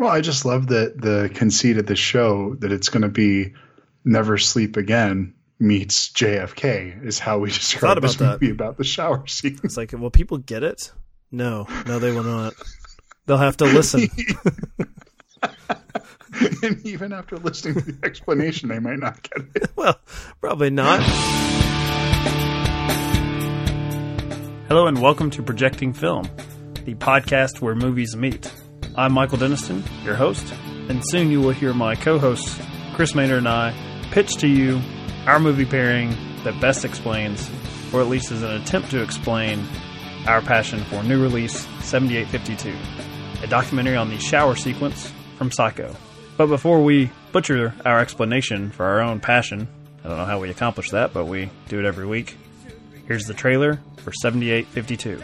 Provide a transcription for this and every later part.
Well, I just love that the conceit of the show that it's going to be Never Sleep Again meets JFK is how we describe about this that. movie about the shower scene. It's like, will people get it? No, no, they will not. They'll have to listen. and even after listening to the explanation, they might not get it. well, probably not. Hello and welcome to Projecting Film, the podcast where movies meet. I'm Michael Denniston, your host, and soon you will hear my co-hosts Chris Maynard and I pitch to you our movie pairing that best explains, or at least is an attempt to explain, our passion for new release 7852, a documentary on the shower sequence from Psycho. But before we butcher our explanation for our own passion, I don't know how we accomplish that, but we do it every week. Here's the trailer for 7852.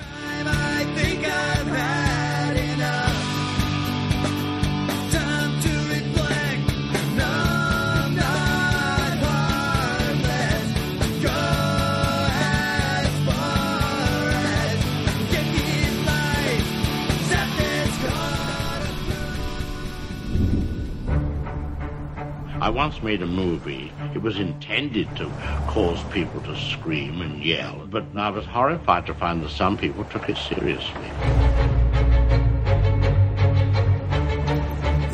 I once made a movie. It was intended to cause people to scream and yell, but I was horrified to find that some people took it seriously.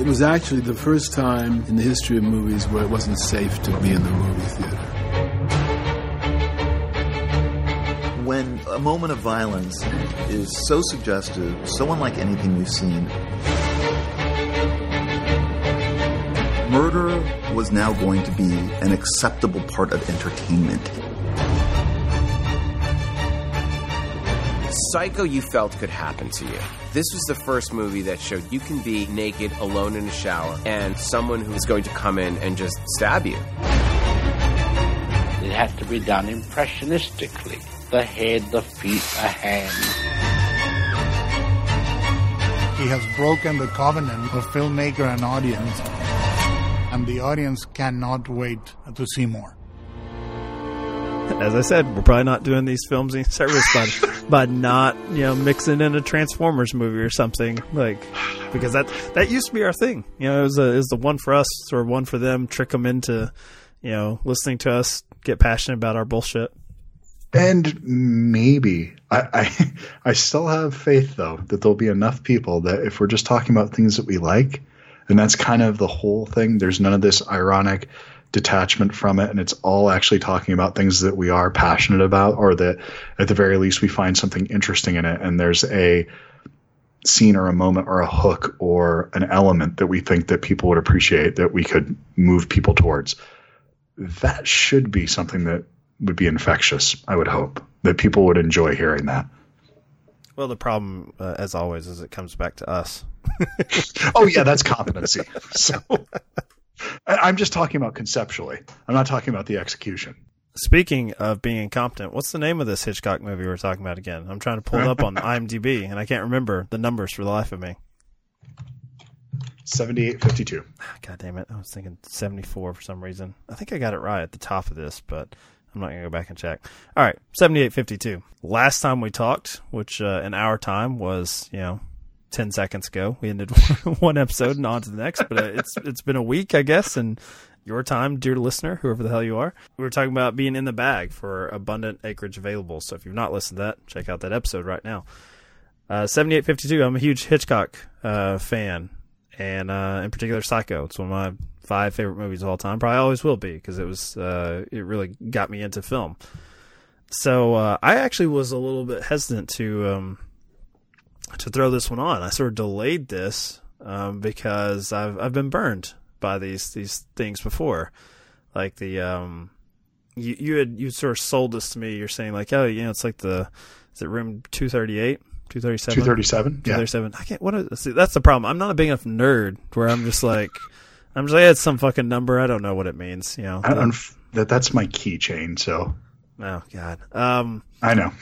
It was actually the first time in the history of movies where it wasn't safe to be in the movie theater. when a moment of violence is so suggestive, so unlike anything we've seen, murder was now going to be an acceptable part of entertainment. Psycho you felt could happen to you. This was the first movie that showed you can be naked, alone in a shower, and someone who is going to come in and just stab you. It had to be done impressionistically. The head, the feet, the hands. He has broken the covenant of filmmaker and audience, and the audience cannot wait to see more. As I said, we're probably not doing these films any service by by not you know mixing in a Transformers movie or something like because that that used to be our thing. You know, it was a, it was the one for us or one for them. Trick them into you know listening to us get passionate about our bullshit. And maybe I, I I still have faith though that there'll be enough people that if we're just talking about things that we like, and that's kind of the whole thing. There's none of this ironic detachment from it, and it's all actually talking about things that we are passionate about, or that at the very least we find something interesting in it, and there's a scene or a moment or a hook or an element that we think that people would appreciate that we could move people towards. That should be something that would be infectious. I would hope that people would enjoy hearing that. Well, the problem, uh, as always, is it comes back to us. Oh yeah, that's competency. So I'm just talking about conceptually. I'm not talking about the execution. Speaking of being incompetent, what's the name of this Hitchcock movie we're talking about again? I'm trying to pull it up on IMDb, and I can't remember the numbers for the life of me. 7852. God damn it. I was thinking 74 for some reason. I think I got it right at the top of this, but I'm not going to go back and check. All right, 7852. Last time we talked, which uh, in our time was, you know, 10 seconds ago. We ended one episode and on to the next, but uh, it's it's been a week, I guess, and your time, dear listener, whoever the hell you are. We were talking about being in the bag for abundant acreage available. So if you've not listened to that, check out that episode right now. Uh, 7852, I'm a huge Hitchcock uh, fan, and uh, in particular Psycho. It's one of my five favorite movies of all time. Probably always will be because it was uh, it really got me into film. So uh, I actually was a little bit hesitant to um, to throw this one on. I sort of delayed this um, because I've I've been burned by these these things before, like the um, you you had you sort of sold this to me. You're saying like, oh, you know, it's like the is it room two thirty eight, two thirty seven, 237? two Yeah. thirty seven. I can't. What is, see, that's the problem. I'm not a big enough nerd where I'm just like, I'm just like, it's some fucking number. I don't know what it means. You know. I, unf- that that's my keychain, so oh God. Um. I know.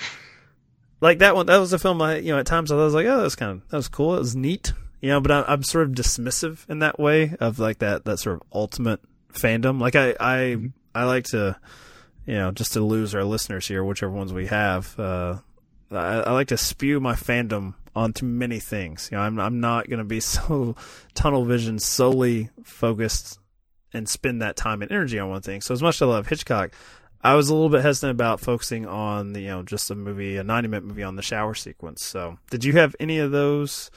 Like that one that was a film i you know at times i was like oh that was kind of that was cool it was neat you know but I, i'm sort of dismissive in that way of like that that sort of ultimate fandom like i i i like to you know just to lose our listeners here whichever ones we have uh I, I like to spew my fandom onto many things. You know, I'm I'm not going to be so tunnel vision solely focused and spend that time and energy on one thing. So as much as I love Hitchcock, I was a little bit hesitant about focusing on the you know just a movie, a 90 minute movie on the shower sequence. So did you have any of those?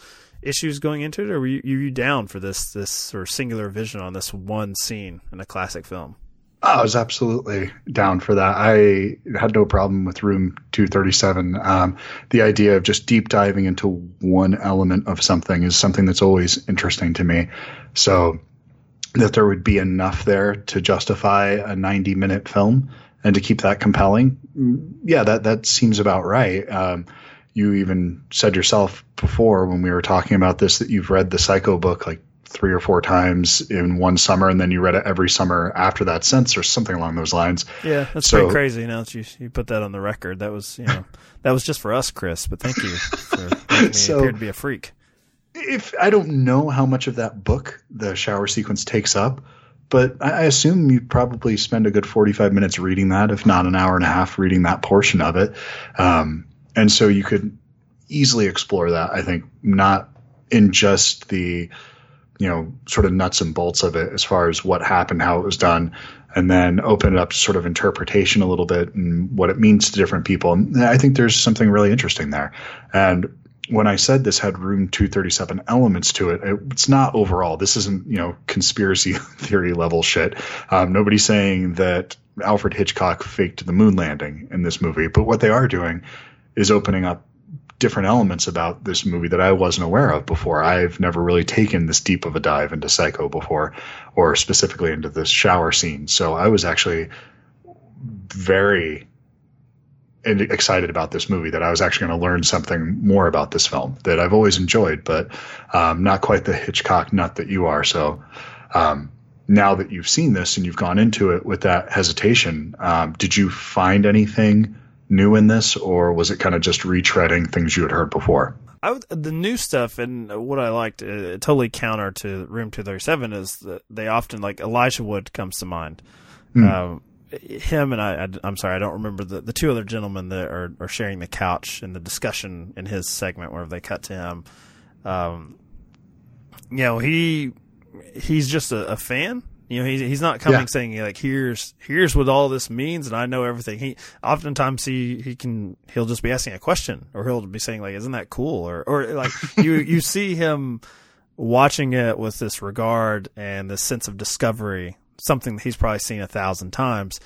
issues going into it, or were you, you down for this this sort of singular vision on this one scene in a classic film? I was absolutely down for that. I had no problem with Room 237. Um, the idea of just deep diving into one element of something is something that's always interesting to me. So that there would be enough there to justify a 90 minute film and to keep that compelling, yeah, that that seems about right. Um, you even said yourself before when we were talking about this that you've read the Psycho book like three or four times in one summer, and then you read it every summer after that since, or something along those lines. Yeah, that's so, pretty crazy. You know, you you put that on the record. That was you know that was just for us, Chris. But thank you for making so, appear to be a freak. If I don't know how much of that book the shower sequence takes up, but I assume you probably spend a good forty-five minutes reading that, if not an hour and a half reading that portion of it. Um, and so you could easily explore that. I think not in just the you know sort of nuts and bolts of it as far as what happened, how it was done, and then open it up to sort of interpretation a little bit and what it means to different people. And I think there's something really interesting there. And when I said this had room 237 elements to it, it's not overall. This isn't, you know, conspiracy theory level shit. Um, nobody's saying that Alfred Hitchcock faked the moon landing in this movie, but what they are doing is opening up different elements about this movie that I wasn't aware of before. I've never really taken this deep of a dive into Psycho before, or specifically into this shower scene. So I was actually very excited about this movie that I was actually going to learn something more about this film that I've always enjoyed, but um, not quite the Hitchcock nut that you are. So um, now that you've seen this and you've gone into it with that hesitation, um, did you find anything? new in this, or was it kind of just retreading things you had heard before? I would, the new stuff and what I liked, uh, totally counter to Room 237, is that they often, like Elijah Wood comes to mind. Mm. Um, him and I, I, am sorry, I don't remember the, the two other gentlemen that are, are sharing the couch in the discussion in his segment where they cut to him. Um, you know, he he's just a, a fan you know, he's he's not coming yeah. saying like here's here's what all this means and I know everything. He oftentimes he he can he'll just be asking a question or he'll be saying like isn't that cool or or like you you see him watching it with this regard and this sense of discovery, something that he's probably seen a thousand times.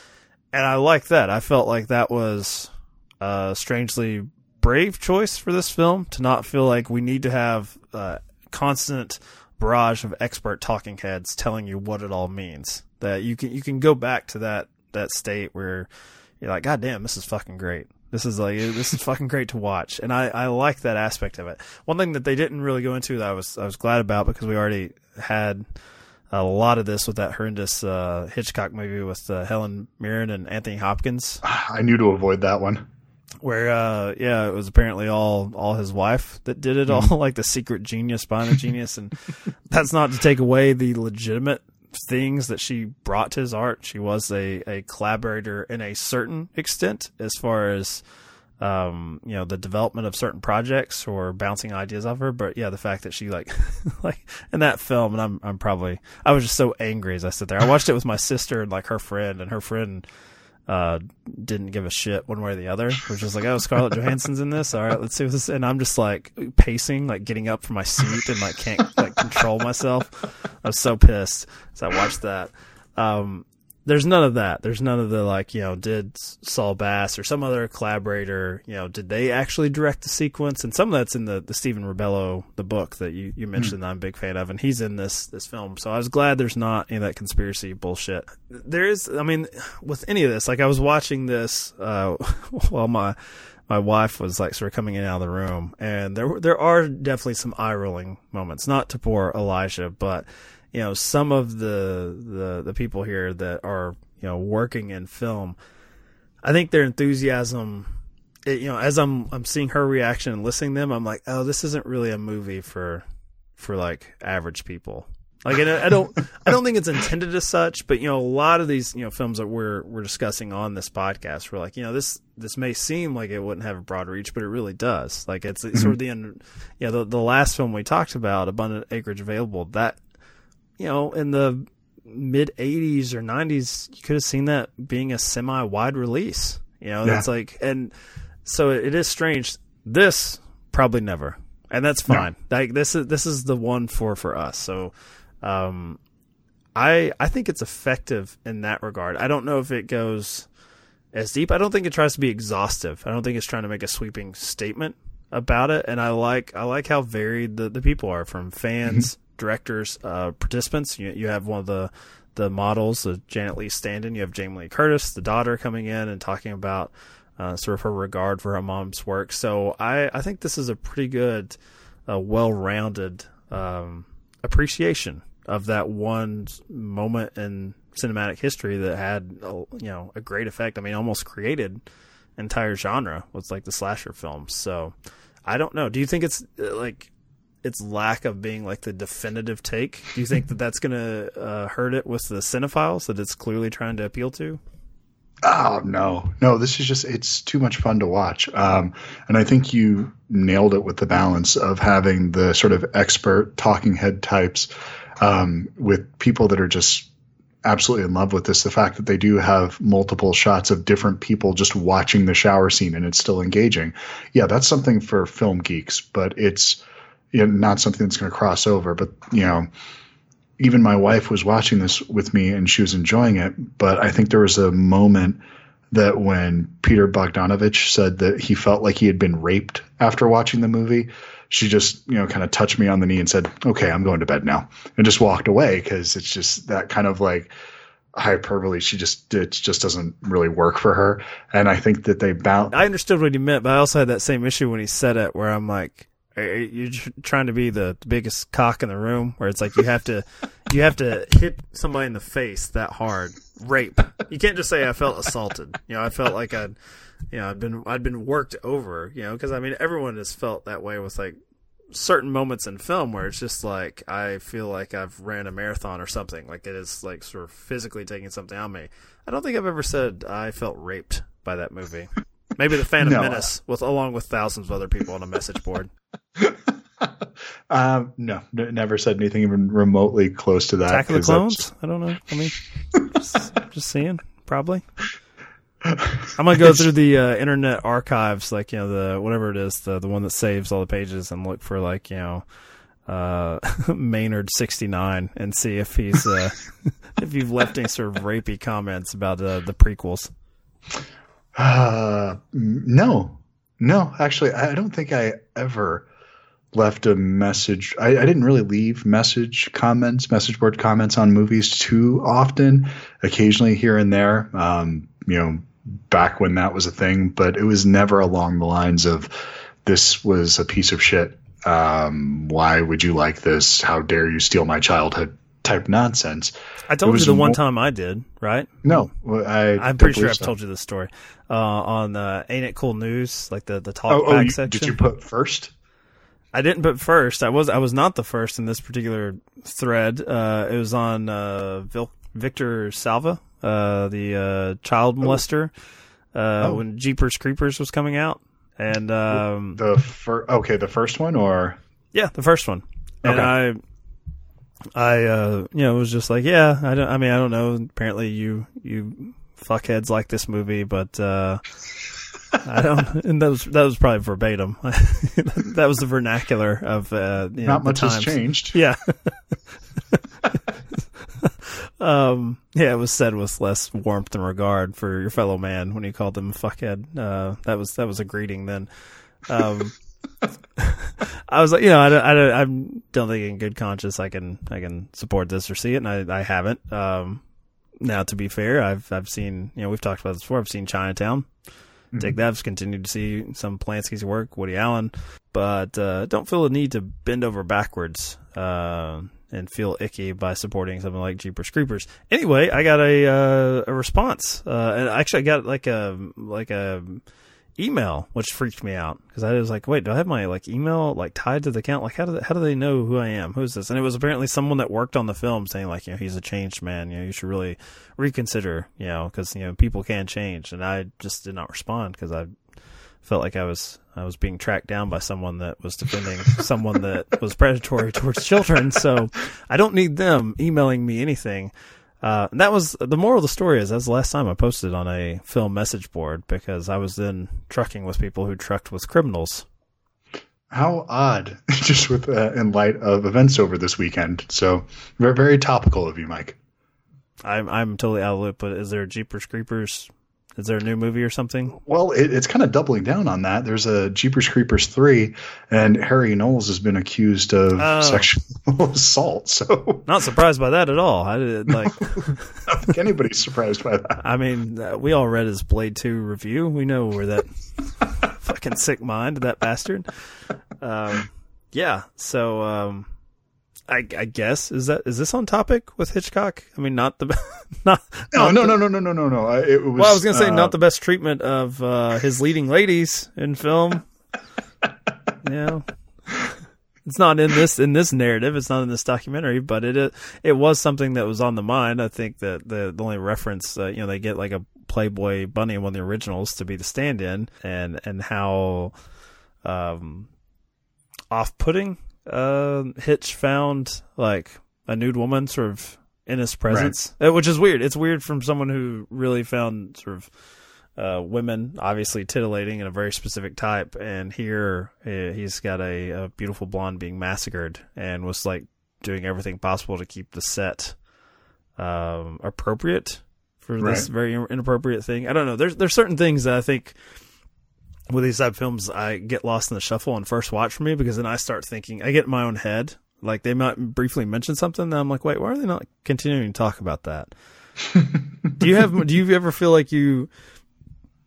And I like that. I felt like that was a strangely brave choice for this film to not feel like we need to have uh, constant barrage of expert talking heads telling you what it all means. That you can you can go back to that that state where you're like, God damn, this is fucking great. This is like this is fucking great to watch, and I, I like that aspect of it. One thing that they didn't really go into that I was I was glad about because we already had a lot of this with that horrendous uh, Hitchcock movie with uh, Helen Mirren and Anthony Hopkins. I knew to avoid that one where uh yeah it was apparently all all his wife that did it mm-hmm. all like the secret genius behind the genius and that's not to take away the legitimate things that she brought to his art she was a a collaborator in a certain extent as far as um you know the development of certain projects or bouncing ideas off her but yeah the fact that she like like in that film and I'm I'm probably I was just so angry as I sit there I watched it with my sister and like her friend and her friend uh, didn't give a shit one way or the other. Which was like, oh, Scarlett Johansson's in this. All right, let's see what this. And I'm just like pacing, like getting up from my seat and like can't like control myself. I was so pissed as I watched that. Um, there's none of that. There's none of the like, you know, did Saul Bass or some other collaborator, you know, did they actually direct the sequence? And some of that's in the the Stephen Rebello the book that you you mentioned mm. that I'm a big fan of, and he's in this this film. So I was glad there's not any of that conspiracy bullshit. There is, I mean, with any of this, like I was watching this uh, while my my wife was like sort of coming in out of the room, and there there are definitely some eye rolling moments. Not to poor Elijah, but you know some of the the the people here that are you know working in film i think their enthusiasm it, you know as i'm i'm seeing her reaction and listening to them i'm like oh this isn't really a movie for for like average people Like, and I don't, I don't think it's intended as such, but you know, a lot of these, you know, films that we're we're discussing on this podcast, we're like, you know, this this may seem like it wouldn't have a broad reach, but it really does. Like, it's, it's sort of mm-hmm. the end. Yeah, the the last film we talked about, Abundant Acreage Available, that, you know, in the mid '80s or '90s, you could have seen that being a semi wide release. You know, Yeah. like, and so it is strange. This probably never, and that's fine. Like this is this is the one for for us. So, um, I I think it's effective in that regard. I don't know if it goes as deep. I don't think it tries to be exhaustive. I don't think it's trying to make a sweeping statement about it. And I like I like how varied the, the people are from fans, directors, uh, participants. You you have one of the the models, uh, Janet Leigh Standen. You have Jamie Lee Curtis, the daughter, coming in and talking about uh, sort of her regard for her mom's work. So I I think this is a pretty good, uh, well rounded um, appreciation of that one moment in cinematic history that had a, you know a great effect. I mean, almost created entire genre was like the slasher films. So I don't know. Do you think it's uh, like its lack of being like the definitive take? Do you think that that's going to uh, hurt it with the cinephiles that it's clearly trying to appeal to? Oh no, no! This is just it's too much fun to watch, um, and I think you nailed it with the balance of having the sort of expert talking head types um, with people that are just absolutely in love with this. The fact that they do have multiple shots of different people just watching the shower scene and it's still engaging, yeah, that's something for film geeks, but it's you know, not something that's going to cross over. But you know, even my wife was watching this with me and she was enjoying it. But I think there was a moment that when Peter Bogdanovich said that he felt like he had been raped after watching the movie, she just, you know, kind of touched me on the knee and said, okay, I'm going to bed now and just walked away. Cause it's just that kind of like hyperbole. She just, it just doesn't really work for her. And I think that they bound. I understood what he meant, but I also had that same issue when he said it, where I'm like, are you tr- trying to be the biggest cock in the room? Where it's like you have to, you have to hit somebody in the face that hard, rape. You can't just say I felt assaulted. You know, I felt like I'd, you know, I'd been, I'd been worked over. You know, because I mean, everyone has felt that way with like certain moments in film where it's just like I feel like I've ran a marathon or something. Like it is like sort of physically taking something of me. I don't think I've ever said I felt raped by that movie. Maybe the Phantom No. Menace, with along with thousands of other people on a message board. Um, no, n- never said anything even remotely close to that. Attack of the Clones. I don't know. I mean, just, just seeing. Probably. I'm gonna go through the uh, internet archives, like you know the whatever it is, the the one that saves all the pages, and look for like you know uh, Maynard sixty nine, and see if he's uh, if you've left any sort of rapey comments about uh, the prequels. Uh, no, no, actually, I don't think I ever left a message. I, I didn't really leave message comments, message board comments on movies too often. Occasionally here and there, um, you know, back when that was a thing, but it was never along the lines of this was a piece of shit. Um, why would you like this? How dare you steal my childhood? Type nonsense. I told you the one more- time I did, right? No, I. I'm pretty sure I've so. told you this story uh, on uh, Ain't It Cool News, like the the talk Oh, back oh you, section. did you put first? I didn't put first. I was I was not the first in this particular thread. Uh, it was on uh, Vil- Victor Salva, uh, the uh, child molester, uh, Oh. when Jeepers Creepers was coming out, and um, The fir- okay, the first one or yeah, the first one. And I, I, uh, you know, was just like, yeah, I don't. I mean, I don't know. Apparently, you you fuckheads like this movie, but uh, I don't. And that was that was probably verbatim. that was the vernacular of uh, you know, not much has changed. Yeah. um, yeah, it was said with less warmth and regard for your fellow man when you called him fuckhead. Uh, that was that was a greeting then. Um, I was like, you know, I don't, I don't, I don't think in good conscience I can I can support this or see it, and I I haven't. Um, now to be fair, I've I've seen you know we've talked about this before. I've seen Chinatown. Take that. I've continued to see some Polanski's work, Woody Allen, but uh, don't feel the need to bend over backwards uh, and feel icky by supporting something like Jeepers Creepers. Anyway, I got a uh, a response, uh, and actually I got like a like a email, which freaked me out because I was like, wait, do I have my like email like tied to the account? Like, how do they, how do they know who I am? Who's this? And it was apparently someone that worked on the film saying like, you know, he's a changed man. You know, you should really reconsider. You know, because you know people can change. And I just did not respond because I felt like I was I was being tracked down by someone that was defending someone that was predatory towards children. So I don't need them emailing me anything. Uh, that was the moral of the story is that's the last time I posted on a film message board because I was then trucking with people who trucked with criminals. How odd, just with uh, in light of events over this weekend. So very very topical of you, Mike. I'm I'm totally out of the loop. But is there a Jeepers Creepers is there a new movie or something? Well, it, it's kind of doubling down on that. There's a Jeepers Creepers three, and Harry Knowles has been accused of Oh. sexual assault. So Not surprised by that at all. I did like. I don't think anybody's surprised by that. I mean, uh, we all read his Blade Two review. We know where that fucking sick mind, that bastard. Um, yeah. So, um, I, I guess is that is this on topic with Hitchcock? I mean, not the not. No, not no, the- no, no, no, no, no, no. I- It was. Well, I was gonna say uh, not the best treatment of uh, his leading ladies in film. yeah, it's not in this in this narrative. It's not in this documentary, but it it, it was something that was on the mind. I think that the, the only reference, uh, you know, they get like a Playboy bunny in one of the originals to be the stand-in, and and how um, off-putting uh, Hitch found like a nude woman sort of in his presence, Uh, which is weird. It's weird from someone who really found sort of uh, women obviously titillating in a very specific type, and here uh, he's got a, a beautiful blonde being massacred and was like doing everything possible to keep the set um, appropriate for this very inappropriate thing. I don't know. There's there's certain things that I think with these type of films I get lost in the shuffle on first watch for me because then I start thinking I get in my own head. Like they might briefly mention something, then I'm like, wait, why are they not continuing to talk about that? do you have do you ever feel like you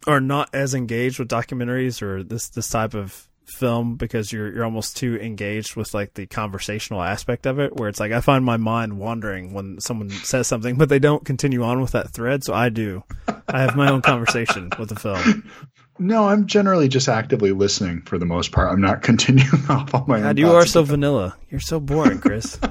are not as engaged with documentaries or this this type of film because you're you're almost too engaged with like the conversational aspect of it where it's like I find my mind wandering when someone says something but they don't continue on with that thread so I do I have my own conversation with the film No, I'm generally just actively listening for the most part. I'm not continuing off on my own. God you are so vanilla you're so boring Chris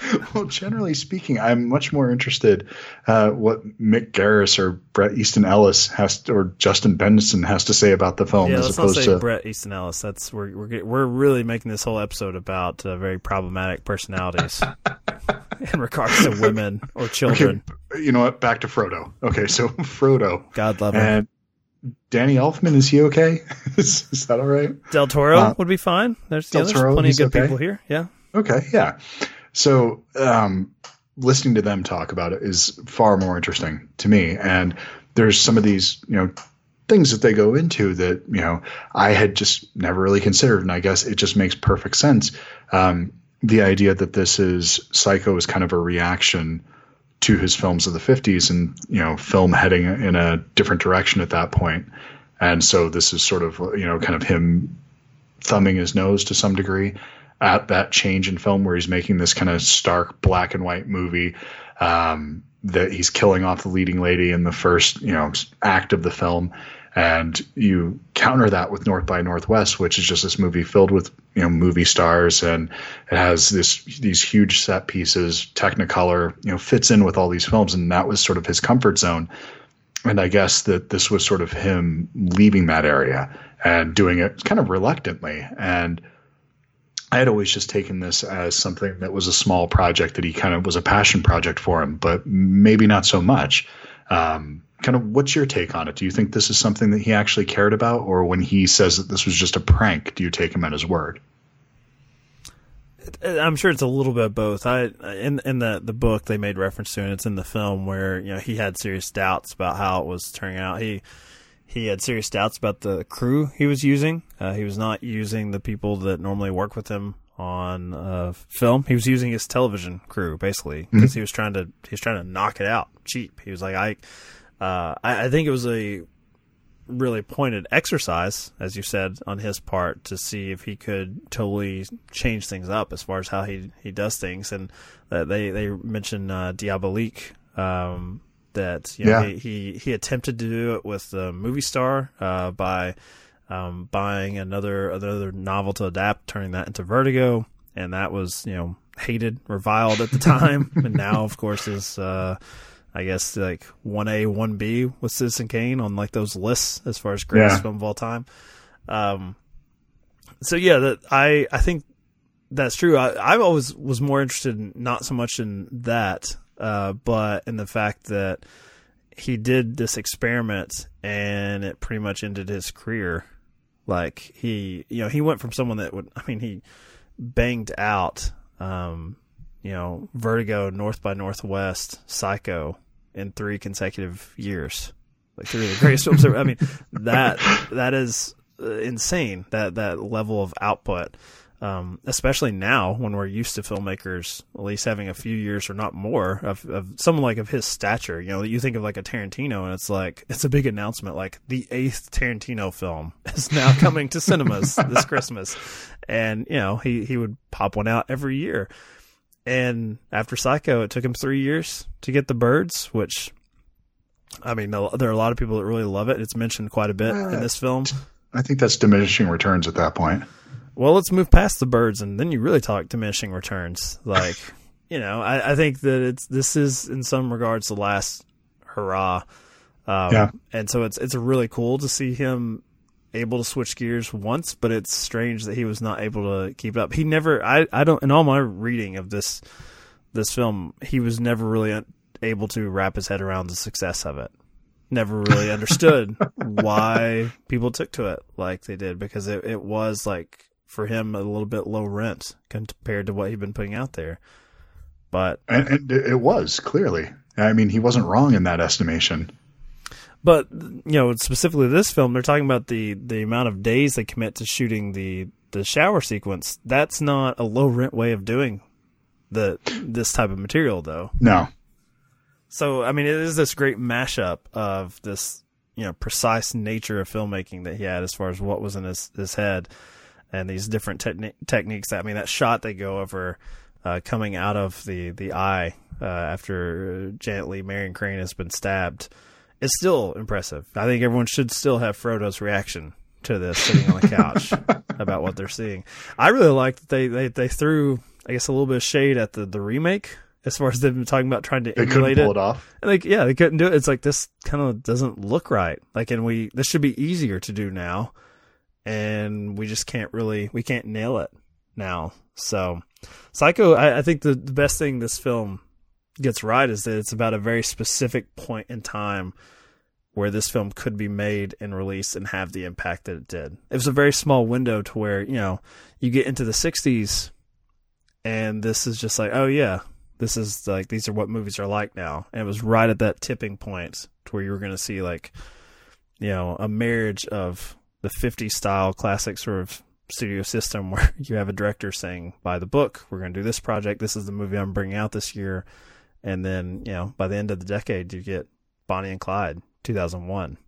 Well, generally speaking, I'm much more interested uh, what Mick Garris or Bret Easton Ellis has to, or Justin Benson has to say about the film yeah as let's not opposed say to Bret Easton Ellis that's we're we're we're really making this whole episode about uh, very problematic personalities in regards to women or children okay, you know what? Back to Frodo. Okay, so Frodo God love him and Danny Elfman is he okay? is, is that all right? Del Toro Uh, would be fine. There's, yeah, there's Toro, plenty of good okay. people here. Yeah. Okay, yeah. So, um, listening to them talk about it is far more interesting to me. And there's some of these, you know, things that they go into that, you know, I had just never really considered. And I guess it just makes perfect sense. Um, the idea that this is Psycho is kind of a reaction to his films of the 50s and, you know, film heading in a different direction at that. And so this is sort of, you know, kind of him thumbing his nose to some degree at that change in film where he's making this kind of stark black and white movie um, that he's killing off the leading lady in the first you know act of the film and you counter that with North by Northwest which is just this movie filled with you know movie stars and it has this these huge set pieces technicolor you know fits in with all these films and that was sort of his comfort zone and I guess that this was sort of him leaving that area and doing it kind of reluctantly. And I had always just taken this as something that was a small project that he kind of was a passion project for him, but maybe not so much. Um, kind of what's your take on it? Do you think this is something that he actually cared about, or when he says that this was just a prank, do you take him at his word? I'm sure it's a little bit of both. I in in the the book they made reference to, and it's in the film where you know he had serious doubts about how it was turning out. He he had serious doubts about the crew he was using. Uh, he was not using the people that normally work with him on uh, film. He was using his television crew basically because he was trying to he was trying to knock it out cheap. He was like I uh, I, I think it was a really pointed exercise, as you said, on his part to see if he could totally change things up as far as how he he does things. And uh, they they mentioned uh, Diabolique, um, that you know, Yeah. he, he he attempted to do it with the movie star uh, by um, buying another another novel to adapt, turning that into Vertigo, and that was you know hated, reviled at the time, and now of course is uh, I guess like one A, one B with Citizen Kane on like those lists as far as greatest Yeah. film of all time. Um, so yeah, that I I think that's true. I I always was more interested in not so much in that, uh, but in the fact that he did this experiment and it pretty much ended his career. Like he, you know, he went from someone that would, I mean, he banged out, um, you know, Vertigo, North by Northwest, Psycho in three consecutive years. Like three of the greatest films ever. I mean, that that is uh, insane. That that level of output, um, especially now when we're used to filmmakers at least having a few years or not more of, of someone like of his stature. You know, you think of like a Tarantino, and it's like it's a big announcement. Like the eighth Tarantino film is now coming to cinemas this Christmas, and you know he he would pop one out every year. And after Psycho, it took him three years to get The Birds, which, I mean, there are a lot of people that really love it. It's mentioned quite a bit in this film. I think that's diminishing returns at that point. Well, let's move past the birds, and then you really talk diminishing returns. Like, you know, I, I think that it's this is in some regards the last hurrah. Um, Yeah. And so it's it's really cool to see him able to switch gears once, but it's strange that he was not able to keep it up. He never, I, I don't, in all my reading of this this film, he was never really able to wrap his head around the success of it. Never really understood why people took to it like they did because it, it was like for him a little bit low rent compared to what he'd been putting out there. But And, and it was clearly. I mean, he wasn't wrong in that estimation. But you know, specifically this film, they're talking about the the amount of days they commit to shooting the the shower sequence. That's not a low rent way of doing the this type of material, though. No, So I mean, it is this great mashup of this you know precise nature of filmmaking that he had as far as what was in his his head and these different techni- techniques. I mean, that shot they go over uh, coming out of the the eye uh, after Janet Leigh Marion Crane has been stabbed is still impressive. I think everyone should still have Frodo's reaction to this sitting on the couch about what they're seeing. I really like that they, they, they threw, I guess, a little bit of shade at the, the remake as far as they've been talking about trying to they couldn't pull it. it off. And, Like, yeah, they couldn't do it. It's like this kind of doesn't look right. Like, and we this should be easier to do now, and we just can't really we can't nail it now. So, Psycho, I, I think the, the best thing this film gets right is that it's about a very specific point in time where this film could be made and released and have the impact that it did. It was a very small window to where you know you get into the '60s, and this is just like, oh yeah, this is like these are what movies are like now. And it was right at that tipping point to where you were going to see like, you know, a marriage of the 50s style classic sort of studio system where you have a director saying, by the book, we're going to do this project. This is the movie I'm bringing out this year. And then, you know, by the end of the decade, you get Bonnie and Clyde, 2001.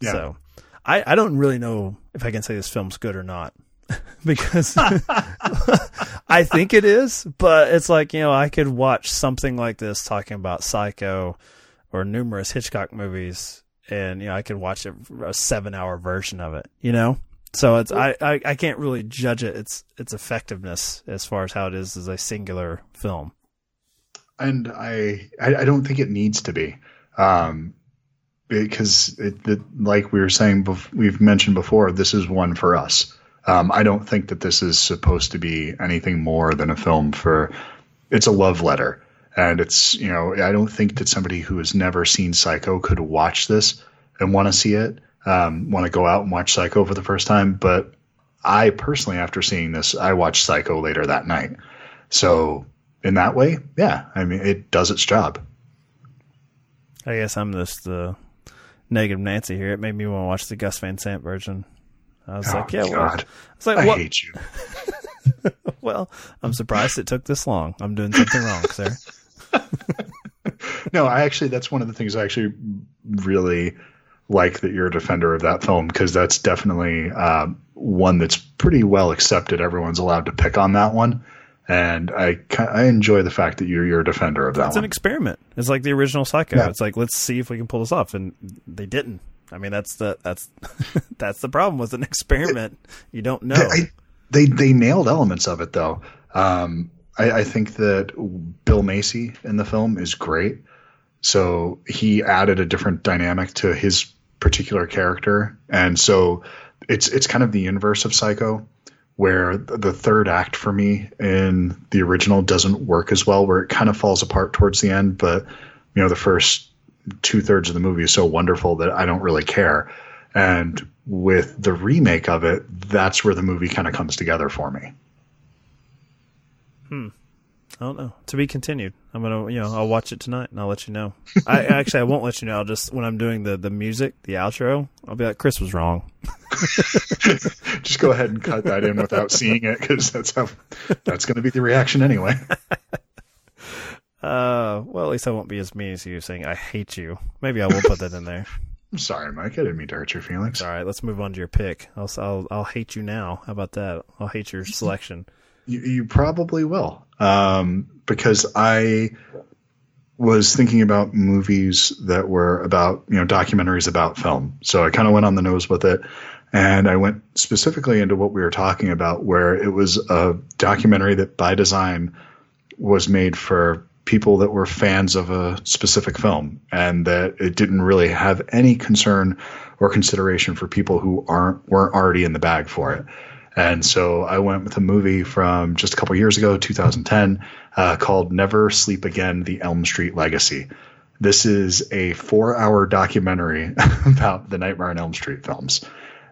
Yeah. So I, I don't really know if I can say this film's good or not because I think it is, but it's like, you know, I could watch something like this talking about Psycho or numerous Hitchcock movies and, you know, I could watch a, a seven hour version of it, you know? So it's, I, I, I can't really judge it, its, its effectiveness as far as how it is as a singular film. And I, I I don't think it needs to be, um, because it, it, like we were saying, bef- we've mentioned before, this is one for us. Um, I don't think that this is supposed to be anything more than a film for. It's a love letter, and it's you know I don't think that somebody who has never seen Psycho could watch this and want to see it, um, want to go out and watch Psycho for the first time. But I personally, after seeing this, I watched Psycho later that night. So in that way, yeah, I mean, it does its job. I guess I'm just the negative Nancy here. It made me want to watch the Gus Van Sant version. I was Oh, like, yeah, well, God. it's like, I what? hate you. Well, I'm surprised it took this long. I'm doing something wrong, sir. No, I actually, that's one of the things I actually really like that you're a defender of that film because that's definitely uh, one that's pretty well accepted. Everyone's allowed to pick on that one. And I I enjoy the fact that you're you're a defender of that It's one. an experiment. It's like the original Psycho. Yeah. It's like let's see if we can pull this off, and they didn't. I mean, that's the that's that's the problem with an experiment. You don't know. I, they they nailed elements of it though. Um, I, I think that Bill Macy in the film is great. So he added a different dynamic to his particular character, and so it's it's kind of the inverse of Psycho, where the third act for me in the original doesn't work as well, where it kind of falls apart towards the end. But you know, the first two thirds of the movie is so wonderful that I don't really care. And with the remake of it, that's where the movie kind of comes together for me. Hmm. I don't know. To be continued. I'm gonna, you know, I'll watch it tonight and I'll let you know. I actually I won't let you know. I'll just when I'm doing the the music, the outro, I'll be like, Chris was wrong. Just go ahead and cut that in without seeing it because that's how that's going to be the reaction anyway. Uh, well, at least I won't be as mean as you saying I hate you. Maybe I will put that in there. I'm sorry, Mike. I didn't mean to hurt your feelings. All right, let's move on to your pick. I'll I'll, I'll hate you now. How about that? I'll hate your selection. You, you probably will, um, because I was thinking about movies that were about you know documentaries about film. So I kind of went on the nose with it, and I went specifically into what we were talking about, where it was a documentary that by design was made for people that were fans of a specific film, and that it didn't really have any concern or consideration for people who aren't weren't already in the bag for it. And so I went with a movie from just a couple years ago, 2010, uh, called Never Sleep Again: The Elm Street Legacy. This is a four-hour documentary about the Nightmare on Elm Street films,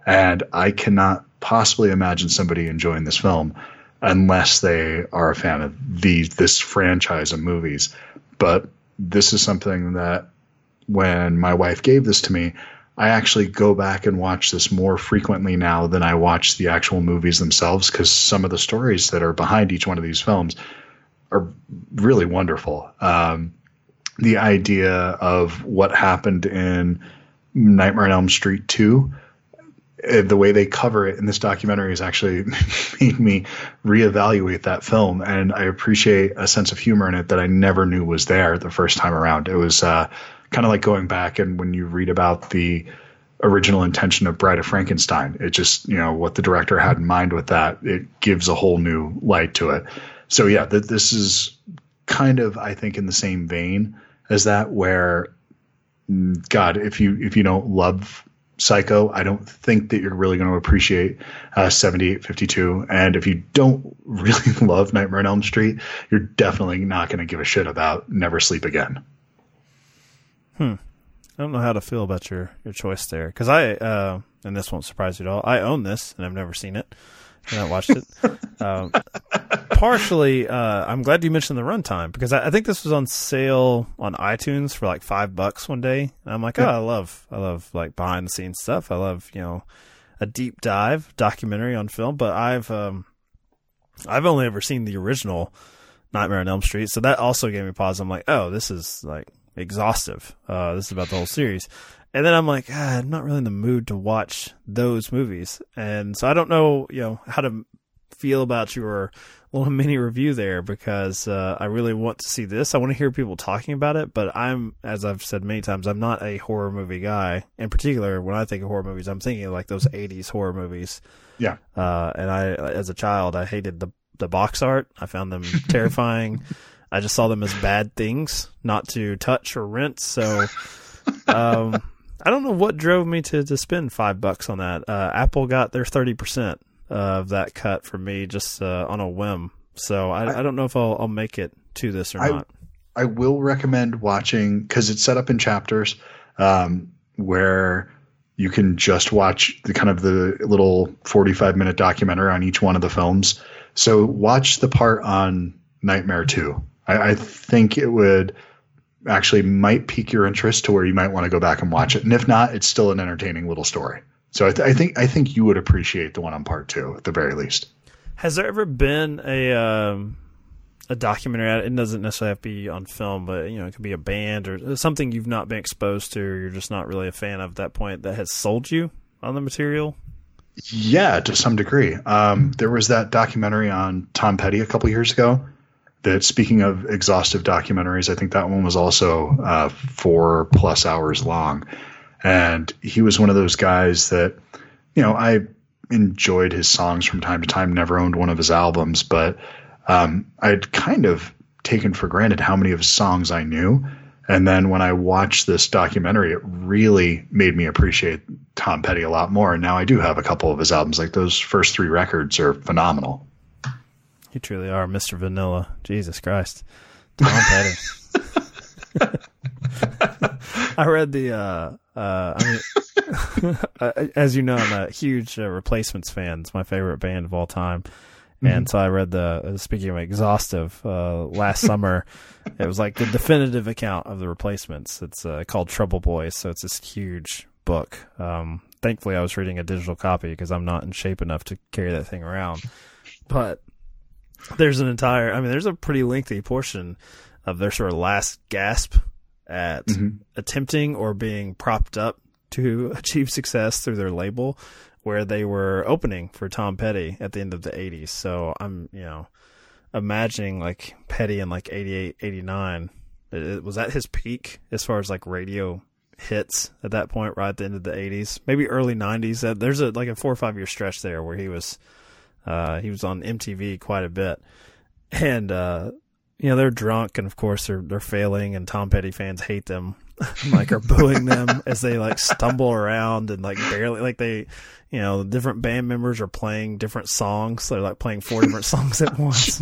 and I cannot possibly imagine somebody enjoying this film unless they are a fan of the this franchise of movies. But this is something that when my wife gave this to me, I actually go back and watch this more frequently now than I watch the actual movies themselves because some of the stories that are behind each one of these films are really wonderful. Um, the idea of what happened in Nightmare on Elm Street 2 uh, the way they cover it in this documentary has actually made me reevaluate that film, and I appreciate a sense of humor in it that I never knew was there the first time around. It was uh, kind of like going back and when you read about the original intention of Bride of Frankenstein, it just you know what the director had in mind with that. It gives a whole new light to it. So yeah, th- this is kind of I think in the same vein as that, where mm, God, if you if you don't love Psycho, I don't think that you're really going to appreciate uh, 7852. And if you don't really love Nightmare on Elm Street, you're definitely not going to give a shit about Never Sleep Again. I don't know how to feel about your your choice there because I uh, and this won't surprise you at all. I own this and I've never seen it. and I watched it. um, partially, uh, I'm glad you mentioned the runtime because I, I think this was on sale on iTunes for like five bucks one day. And I'm like, oh, I love, I love like behind the scenes stuff. I love, you know, a deep dive documentary on film. But I've, um, I've only ever seen the original Nightmare on Elm Street, so that also gave me pause. I'm like, oh, this is like exhaustive. Uh, this is about the whole series. And then I'm like, ah, I'm not really in the mood to watch those movies. And so I don't know, you know, how to feel about your little mini review there because uh, I really want to see this. I want to hear people talking about it, but I'm, as I've said many times, I'm not a horror movie guy. In particular, when I think of horror movies, I'm thinking like those 80s horror movies. Yeah. Uh, and I, as a child, I hated the the box art. I found them terrifying. I just saw them as bad things, not to touch or rent. So, um, I don't know what drove me to to spend five bucks on that. Uh, Apple got their thirty percent of that cut from me just uh, on a whim. So I, I, don't know if I'll, I'll make it to this or I- not. I will recommend watching because it's set up in chapters um, where you can just watch the kind of the little 45 minute documentary on each one of the films. So watch the part on Nightmare 2. I, I think it would actually might pique your interest to where you might want to go back and watch it. And if not, it's still an entertaining little story. So I, th- I think I think you would appreciate the one on part two at the very least. Has there ever been a um, a documentary? It doesn't necessarily have to be on film, but you know, it could be a band or something you've not been exposed to, or you're just not really a fan of at that point that has sold you on the material. Yeah, to some degree. Um, there was that documentary on Tom Petty a couple years ago. That speaking of exhaustive documentaries, I think that one was also uh, four plus hours long, and he was one of those guys that, you know, I enjoyed his songs from time to time. Never owned one of his albums, but um, I'd kind of taken for granted how many of his songs I knew. And then when I watched this documentary, it really made me appreciate Tom Petty a lot more. And now I do have a couple of his albums. Like those first three records are phenomenal. You truly are Mr. Vanilla. Jesus Christ. Tom Petty. I read the, uh, uh, I mean, as you know, I'm a huge uh, Replacements fan. It's my favorite band of all time. And so I read the uh, speaking of exhaustive uh, last summer. It was like the definitive account of the replacements. It's uh, called Trouble Boys, so it's this huge book. Um, thankfully, I was reading a digital copy because I'm not in shape enough to carry that thing around. But there's an entire, I mean, there's a pretty lengthy portion of their sort of last gasp at attempting or being propped up to achieve success through their label where they were opening for Tom Petty at the end of the 80s. So I'm, you know, imagining like Petty in like 88, 89. It, it, was at his peak as far as like radio hits at that point, right at the end of the 80s, maybe early 90s. Uh, There's a like a four or five year stretch there where he was, uh, he was on MTV quite a bit. And, uh, you know, they're drunk and of course they're, they're failing and Tom Petty fans hate them. like are booing them as they like stumble around and like barely like they you know different band members are playing different songs they're like playing four different songs at once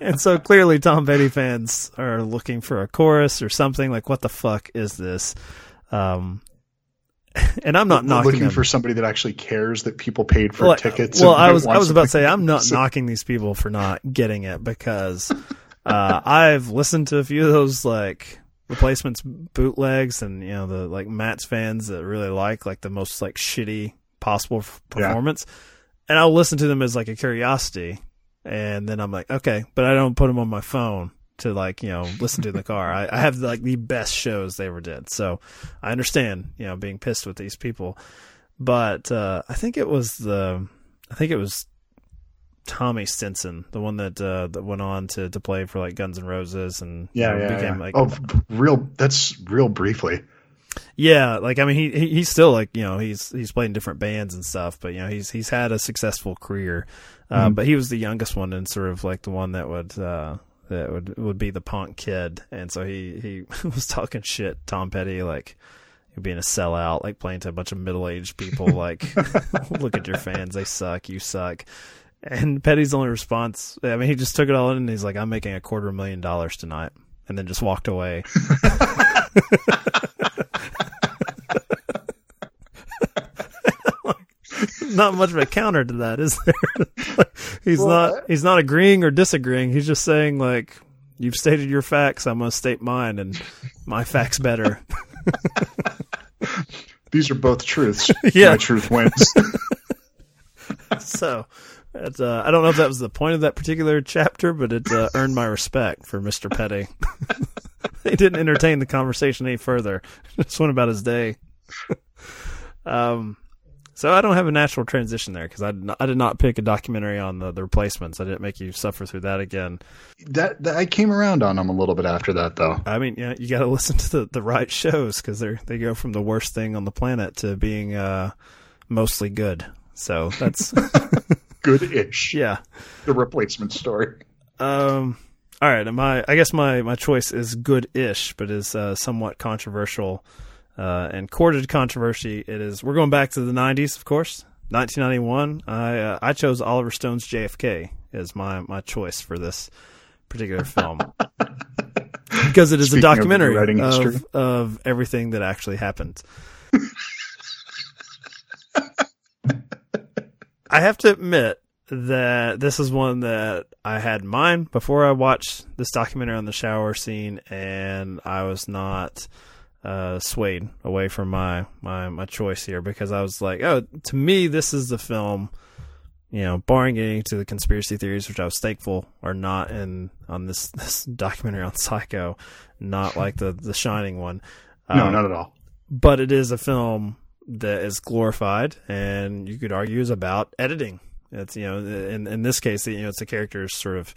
and so clearly tom petty fans are looking for a chorus or something like what the fuck is this um and i'm not knocking looking them. for somebody that actually cares that people paid for well, tickets. well i was i was about to say i'm not music. knocking these people for not getting it because uh i've listened to a few of those like replacements bootlegs and you know the like Mats fans that really like like the most like shitty possible f- Yeah. performance and I'll listen to them as like a curiosity and then I'm like okay but I don't put them on my phone to like you know listen to in the car I, I have like the best shows they ever did so I understand you know being pissed with these people but uh I think it was the I think it was Tommy Stinson, the one that uh, that went on to, to play for like Guns N' Roses and you Yeah, know, yeah, became yeah. like oh, real. That's real briefly. yeah, like I mean he he- he's still like you know he's he's played in different bands and stuff, but you know he's he's had a successful career. Uh, But he was the youngest one and sort of like the one that would uh, that would would be the punk kid, and so he he was talking shit Tom Petty like being a sellout, like playing to a bunch of middle aged people. Like, look at your fans, they suck, you suck. And Petty's only response, I mean, he just took it all in and he's like, I'm making a quarter million dollars tonight. And then just walked away. Not much of a counter to that, is there? He's not he's not agreeing or disagreeing. He's just saying like you've stated your facts, I'm gonna state mine and my facts better. These are both truths. Yeah. My truth wins. so uh, I don't know if that was the point of that particular chapter, but it uh, earned my respect for Mr. Petty. he didn't entertain the conversation any further. Just went about his day. um, so I don't have a natural transition there because I, did not- I did not pick a documentary on the, the replacements. I didn't make you suffer through that again. that, that I came around on them a little bit after that, though. I mean, yeah, you got to listen to the, the right shows because they they go from the worst thing on the planet to being uh, mostly good. So that's Good-ish. yeah. The replacement story. Um. All right. My I guess my my choice is good-ish, but is uh, somewhat controversial uh, and courted controversy. It is. We're going back to the '90s, of course. 1991. I uh, I chose Oliver Stone's JFK as my my choice for this particular film because it is Speaking a documentary rewriting of, of everything that actually happened. I have to admit that this is one that I had in mind before I watched this documentary on the shower scene, and I was not uh, swayed away from my, my my choice here because I was like, oh, to me, this is the film. You know, barring getting to the conspiracy theories, which I was thankful are not in on this this documentary on Psycho, not like the the Shining one. No, Um, not at all. but it is a film that is glorified, and you could argue is about editing. It's you know, in in this case, you know, it's the characters sort of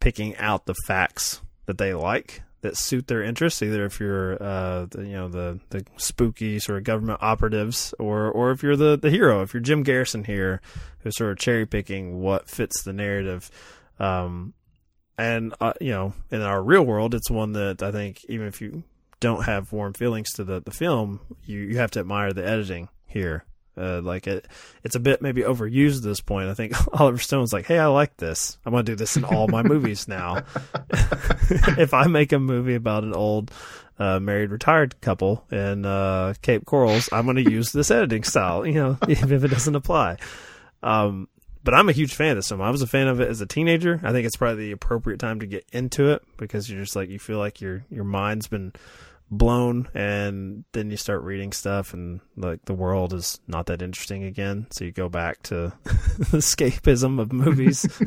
picking out the facts that they like that suit their interests. Either if you're, uh, the, you know, the the spooky sort of government operatives, or or if you're the the hero, if you're Jim Garrison here, who's sort of cherry picking what fits the narrative. Um, and uh, you know, in our real world, it's one that I think even if you don't have warm feelings to the the film, you you have to admire the editing here. Uh, like it, it's a bit maybe overused at this point. I think Oliver Stone's like, "Hey, I like this. I'm gonna do this in all my movies now. if I make a movie about an old uh, married retired couple in uh, Cape Corals, I'm gonna use this editing style. You know, even if it doesn't apply." Um, but I'm a huge fan of this film. I was a fan of it as a teenager. I think it's probably the appropriate time to get into it because you're just like you feel like your your mind's been blown and then you start reading stuff and like the world is not that interesting again. So you go back to escapism of movies.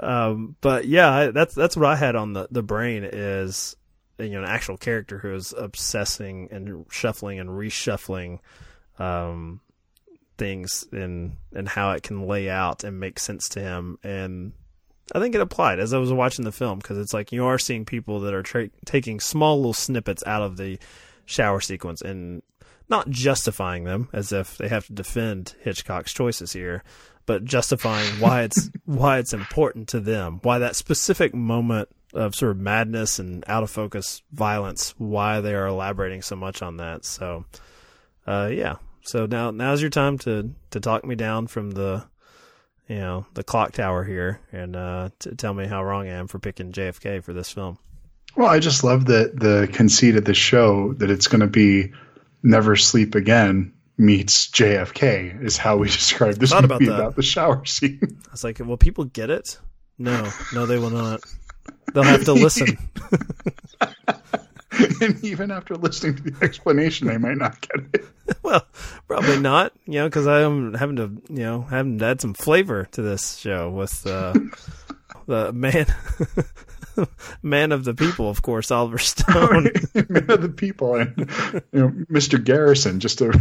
Um, but yeah that's that's what i had on the the brain is you know an actual character who is obsessing and shuffling and reshuffling um, things and and how it can lay out and make sense to him. And I think it applied as I was watching the film because it's like you are seeing people that are tra- taking small little snippets out of the shower sequence and not justifying them as if they have to defend Hitchcock's choices here, but justifying why it's why it's important to them, why that specific moment of sort of madness and out of focus violence, why they are elaborating so much on that. So, uh, yeah. So now now's your time to to talk me down from the you know the clock tower here and uh, to tell me how wrong I am for picking JFK for this film. Well, I just love that the conceit of the show that it's going to be Never Sleep Again meets JFK is how we describe this movie about about the shower scene. I was like, will people get it? No, no, they will not. They'll have to listen. and even after listening to the explanation, they might not get it. Well, probably not. You know, because I'm having to, you know, having to add some flavor to this show with uh, the man, man of the people, of course, Oliver Stone. Man of the people and you know, Mr. Garrison, just a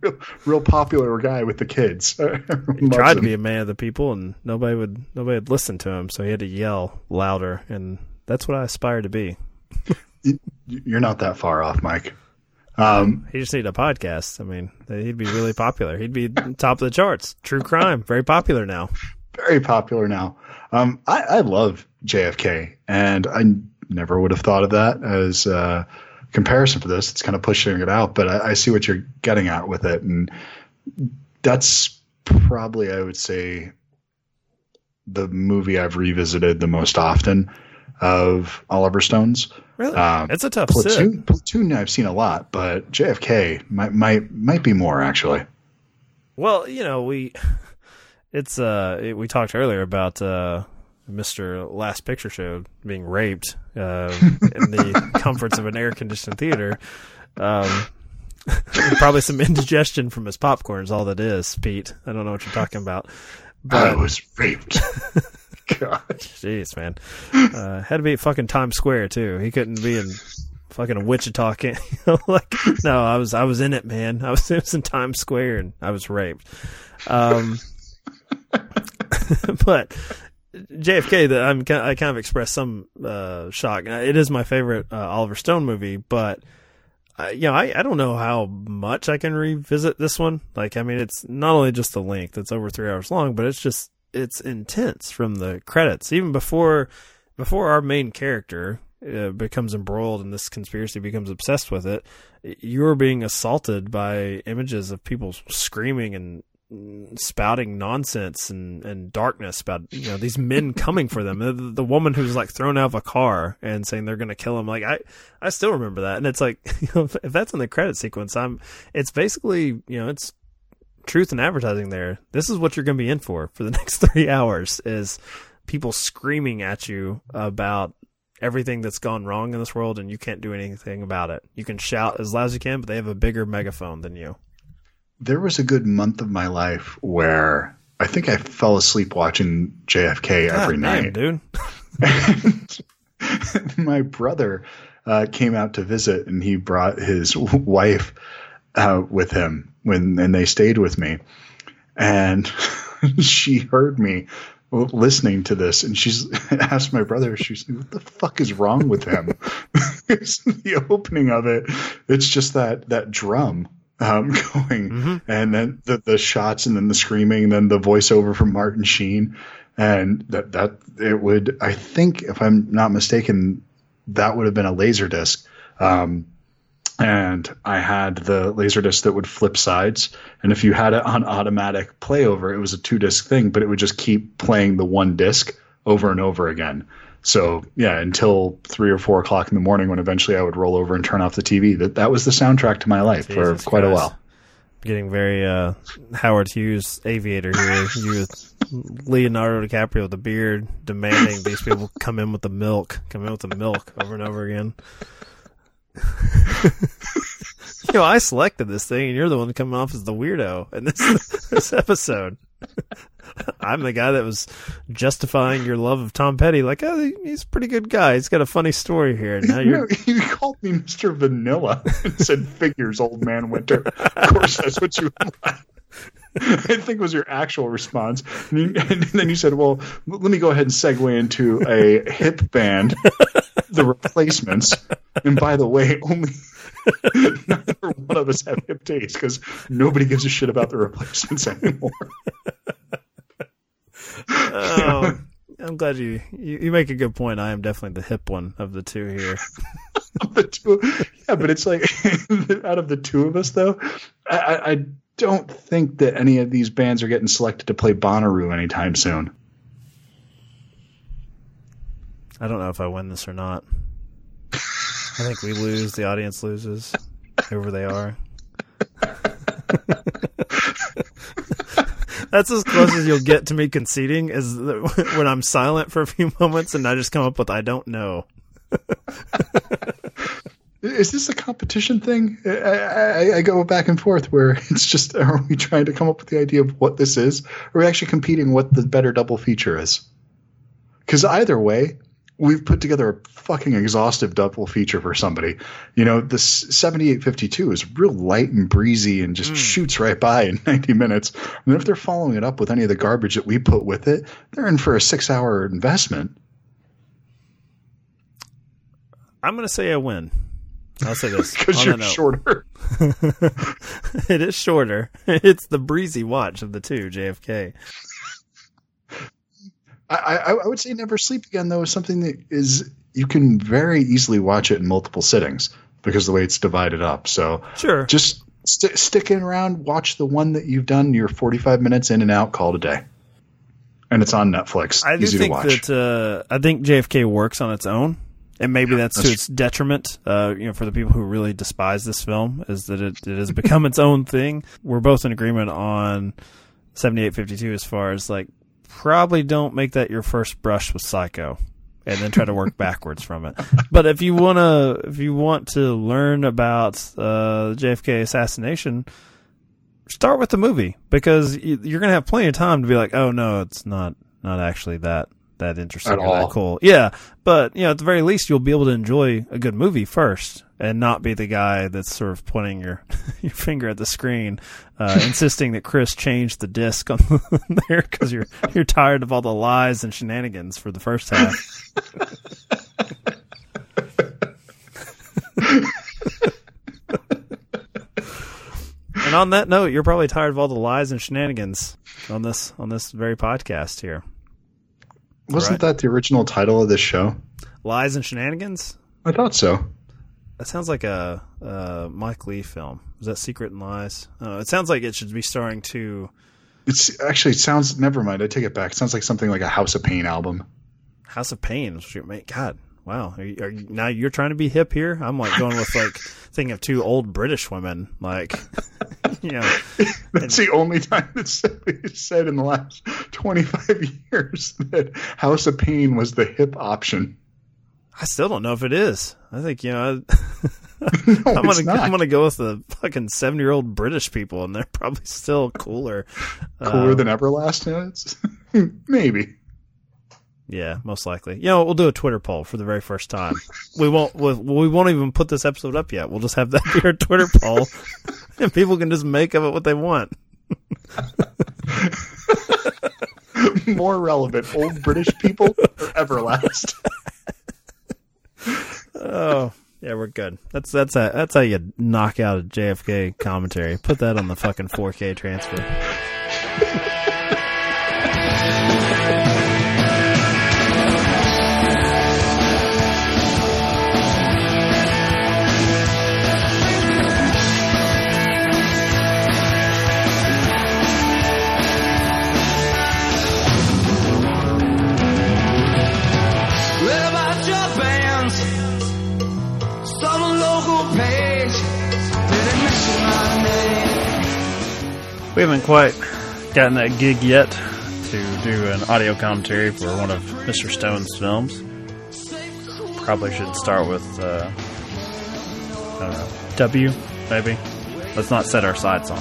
real, real popular guy with the kids. He tried to be a man of the people, and nobody would nobody would listen to him, so he had to yell louder, and that's what I aspire to be. You're not that far off, Mike. Um, He just needed a podcast. I mean, he'd be really popular. He'd be top of the charts. True crime, very popular now. very popular now. Um, I, I love JFK, and I never would have thought of that as a comparison for this. It's kind of pushing it out, but I, I see what you're getting at with it, and that's probably, I would say, the movie I've revisited the most often of Oliver Stone's. Really, Um, it's a tough Platoon, sit. Platoon, I've seen a lot, but JFK might might might be more actually. Well, you know, we it's uh it, we talked earlier about uh Mr. Last Picture Show being raped uh, in the comforts of an air conditioned theater. Um, probably some indigestion from his popcorn is all that is, Pete. I don't know what you're talking about. But I was raped. God. jeez, man, uh, had to be at fucking Times Square too. He couldn't be in fucking Wichita. Like no, I was I was in it, man. I was, was in Times Square and I was raped. Um, but JFK, that I'm I kind of expressed some uh, shock. It is my favorite uh, Oliver Stone movie, but uh, you know, I, I don't know how much I can revisit this one. Like, I mean, it's not only just the length; it's over three hours long, but it's just it's intense from the credits, even before before our main character uh, becomes embroiled in this conspiracy, becomes obsessed with it. You're being assaulted by images of people screaming and spouting nonsense and, and darkness about you know these men coming for them. The, the woman who's like thrown out of a car and saying they're going to kill him. Like I, I still remember that, and it's like you know if, if that's in the credit sequence, I'm. It's basically you know it's truth and advertising. There, this is what you're going to be in for for the next three hours is people screaming at you about everything that's gone wrong in this world and you can't do anything about it. You can shout as loud as you can, but they have a bigger megaphone than you. there was a good month of my life where I think I fell asleep watching JFK every God night. dude. my brother uh, came out to visit and he brought his wife uh, with him when and they stayed with me, and she heard me listening to this and she's asked my brother she's like what the fuck is wrong with him? It's the opening of it. It's just that that drum um, going Mm-hmm. and then the, the shots and then the screaming and then the voiceover from martin sheen. And that that it would i think if i'm not mistaken that would have been a laser disc um, and I had the laserdisc that would flip sides. And if you had it on automatic playover, it was a two disc thing, but it would just keep playing the one disc over and over again. So yeah, until three or four o'clock in the morning, when eventually I would roll over and turn off the TV. That that was the soundtrack to my life Jesus for quite a while. Getting very uh, Howard Hughes aviator here. You with Leonardo DiCaprio with the beard demanding these people come in with the milk, come in with the milk over and over again. you know, I selected this thing, and you're the one coming off as the weirdo in this this episode. I'm the guy that was justifying your love of Tom Petty, like, oh, he's a pretty good guy. He's got a funny story here. Now You, you're you called me Mr. Vanilla and said figures, old man Winter. Of course, that's what you. I think was your actual response, and, you, and then you said, "Well, let me go ahead and segue into a hip band, the Replacements." And by the way, only neither one of us have hip taste because nobody gives a shit about the Replacements anymore. Oh, I'm glad you, you you make a good point. I am definitely the hip one of the two here. the two, yeah, but it's like out of the two of us, though, I, I I don't think that any of these bands are getting selected to play Bonnaroo anytime soon. I don't know if I win this or not. I think we lose. The audience loses. Whoever they are. That's as close as you'll get to me conceding is when I'm silent for a few moments and I just come up with I don't know. Is this a competition thing? I, I, I go back and forth where it's just are we trying to come up with the idea of what this is? Are we actually competing what the better double feature is? Because either way, we've put together a fucking exhaustive double feature for somebody. You know, this 7852 is real light and breezy and just mm. shoots right by in 90 minutes. And if they're following it up with any of the garbage that we put with it, they're in for a six hour investment. I'm going to say I win. I'll say this. Because you're shorter. it is shorter. It's the breezy watch of the two, JFK. I, I, I would say Never Sleep Again though is something that is you can very easily watch it in multiple sittings because the way it's divided up. So Sure. just st- sticking around, watch the one that you've done your 45 minutes in and out, call it a day. And it's on Netflix. I do Easy to think watch. that uh, I think JFK works on its own, and maybe that's, to that's its detriment. Uh, you know, for the people who really despise this film, is that it, it has become its own thing. We're both in agreement on seventy eight fifty two as far as like probably don't make that your first brush with Psycho. And then try to work backwards from it. But if you wanna, if you want to learn about uh, the JFK assassination, start with the movie because you're gonna have plenty of time to be like, oh no, it's not not actually that that interesting At or all. that cool. Yeah, but you know, at the very least, you'll be able to enjoy a good movie first, and not be the guy that's sort of pointing your your finger at the screen, uh, insisting that Chris change the disc on there because you're you're tired of all the lies and shenanigans for the first half. And on that note, you're probably tired of all the lies and shenanigans on this on this very podcast here. Wasn't right. that the original title of this show? Lies and shenanigans. I thought so. That sounds like a, a Mike Leigh film. Is that Secret and Lies? Uh, it sounds like it should be starring two It's actually it sounds. Never mind. I take it back. It sounds like something like a House of Pain album. House of Pain. Shoot, mate, God, wow. Are you, are you, now you're trying to be hip here? I'm like going with like thinking of two old British women, like you know. That's the only time it's said in the last 25 years that House of Pain was the hip option. I still don't know if it is. I think you know. No, I'm gonna not. I'm gonna go with the fucking seventy year old British people, and they're probably still cooler. Cooler Uh, than Everlast. It's, maybe. Yeah, most likely. You know, we'll do a Twitter poll for the very first time. we won't. We, we won't even put this episode up yet. We'll just have that be our Twitter poll, and people can just make of it what they want. More relevant, old British people or Everlast? Oh, yeah, we're good. That's that's a, that's how you knock out a JFK commentary. Put that on the fucking 4K transfer. We haven't quite gotten that gig yet to do an audio commentary for one of Mr. Stone's films. Probably should start with, uh, I don't know, W, maybe? Let's not set our sights on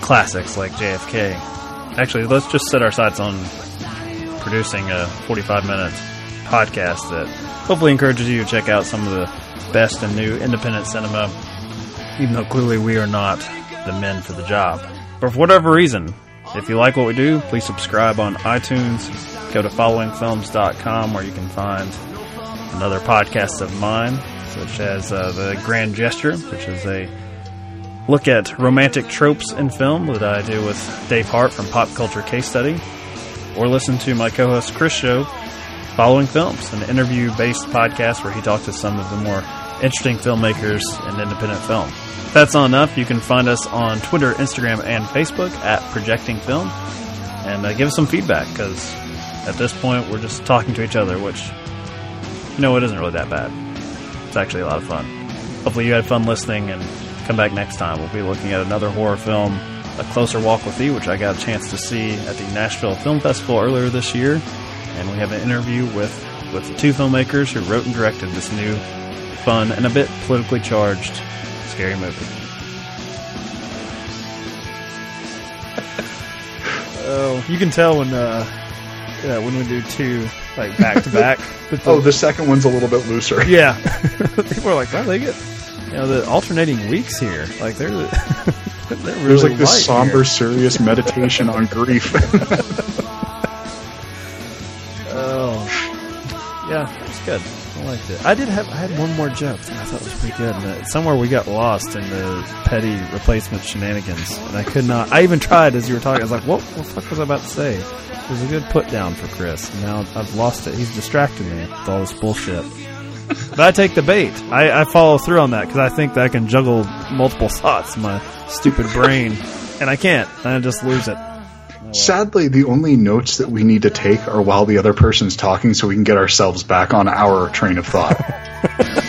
classics like JFK. Actually, let's just set our sights on producing a 45 minute podcast that hopefully encourages you to check out some of the best and new independent cinema, even though clearly we are not the men for the job. But for whatever reason, if you like what we do, please subscribe on iTunes. Go to followingfilms.com where you can find another podcast of mine, such as uh, The Grand Gesture, which is a look at romantic tropes in film that I do with Dave Hart from Pop Culture Case Study. Or listen to my co host Chris show, Following Films, an interview based podcast where he talks to some of the more interesting filmmakers and independent film. If that's not enough, you can find us on Twitter, Instagram, and Facebook at Projecting Film. And uh, give us some feedback because at this point we're just talking to each other, which, you know, it isn't really that bad. It's actually a lot of fun. Hopefully, you had fun listening and come back next time. We'll be looking at another horror film, A Closer Walk with Thee, which I got a chance to see at the Nashville Film Festival earlier this year. And we have an interview with, with the two filmmakers who wrote and directed this new, fun, and a bit politically charged scary movie. oh, you can tell when uh, yeah, when we do two like back to back. Oh, the second one's a little bit looser. yeah, people are like, "Wow, they get you know the alternating weeks here. Like they're they're really There's like this somber, here. serious meditation on grief. Oh, yeah, it was good. I liked it. I did have I had one more joke I thought was pretty good. And somewhere we got lost in the petty replacement shenanigans, and I could not. I even tried as you were talking. I was like, "What, what the fuck was I about to say?" It was a good put down for Chris. Now I've lost it. He's distracted me with all this bullshit. but I take the bait. I, I follow through on that because I think that I can juggle multiple thoughts in my stupid brain, and I can't. And I just lose it. Sadly, the only notes that we need to take are while the other person's talking so we can get ourselves back on our train of thought.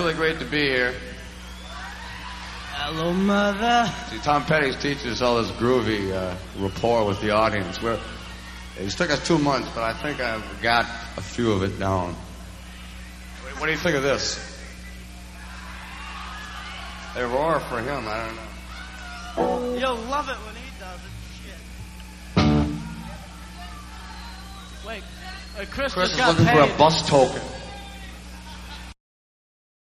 really great to be here. Hello, mother. See, Tom Petty's teaching us all this groovy uh, rapport with the audience. We're, it took us two months, but I think I've got a few of it down. What, do you think of this? They roar for him. I don't know. You'll love it when he does it. Shit. Wait, uh, Chris, Chris just is got looking paid. for a bus token.